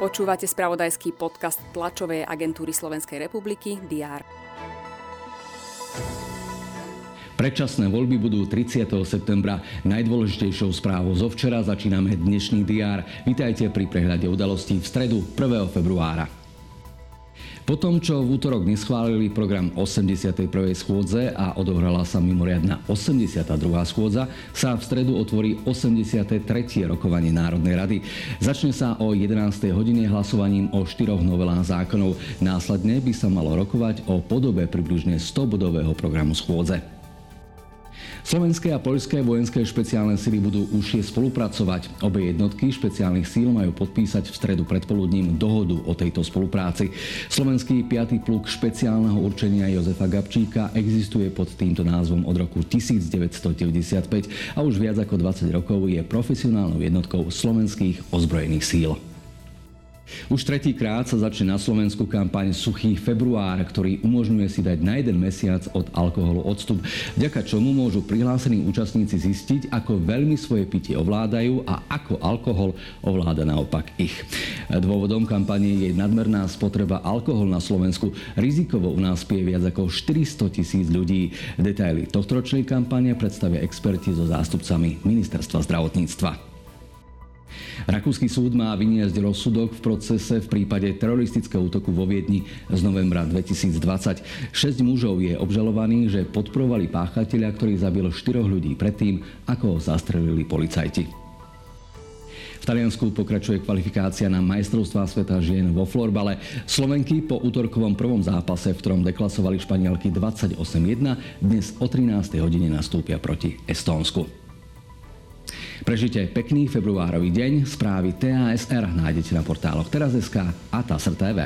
Počúvate spravodajský podcast tlačovej agentúry Slovenskej republiky DR. Predčasné voľby budú 30. septembra. Najdôležitejšou správou zo včera začíname dnešný DR. Vítajte pri prehľade udalostí v stredu 1. februára. Po tom, čo v útorok neschválili program 81. schôdze a odohrala sa mimoriadna 82. schôdza, sa v stredu otvorí 83. rokovanie Národnej rady. Začne sa o 11. hodine hlasovaním o štyroch novelách zákonov. Následne by sa malo rokovať o podobe približne 100-bodového programu schôdze. Slovenské a poľské vojenské špeciálne sily budú užšie spolupracovať. Obe jednotky špeciálnych síl majú podpísať v stredu predpoludním dohodu o tejto spolupráci. Slovenský 5. pluk špeciálneho určenia Jozefa Gabčíka existuje pod týmto názvom od roku 1995 a už viac ako 20 rokov je profesionálnou jednotkou slovenských ozbrojených síl. Už tretíkrát sa začne na Slovensku kampaň Suchý február, ktorý umožňuje si dať na jeden mesiac od alkoholu odstup, vďaka čomu môžu prihlásení účastníci zistiť, ako veľmi svoje pitie ovládajú a ako alkohol ovláda naopak ich. Dôvodom kampane je nadmerná spotreba alkohol na Slovensku. Rizikovo u nás pije viac ako 400 tisíc ľudí. Detaily tohtoročnej kampane predstavia experti so zástupcami Ministerstva zdravotníctva. Rakúsky súd má vyniesť rozsudok v procese v prípade teroristického útoku vo Viedni z novembra 2020. Šesť mužov je obžalovaných, že podporovali páchateľa, ktorý zabil štyroch ľudí predtým, ako ho zastrelili policajti. V Taliansku pokračuje kvalifikácia na majstrovstvá sveta žien vo florbale. Slovenky po útorkovom prvom zápase, v ktorom deklasovali Španielky 28-1, dnes o 13. hodine nastúpia proti Estónsku. Prežite pekný februárový deň. Správy TASR nájdete na portáloch teraz.sk a TASR TV.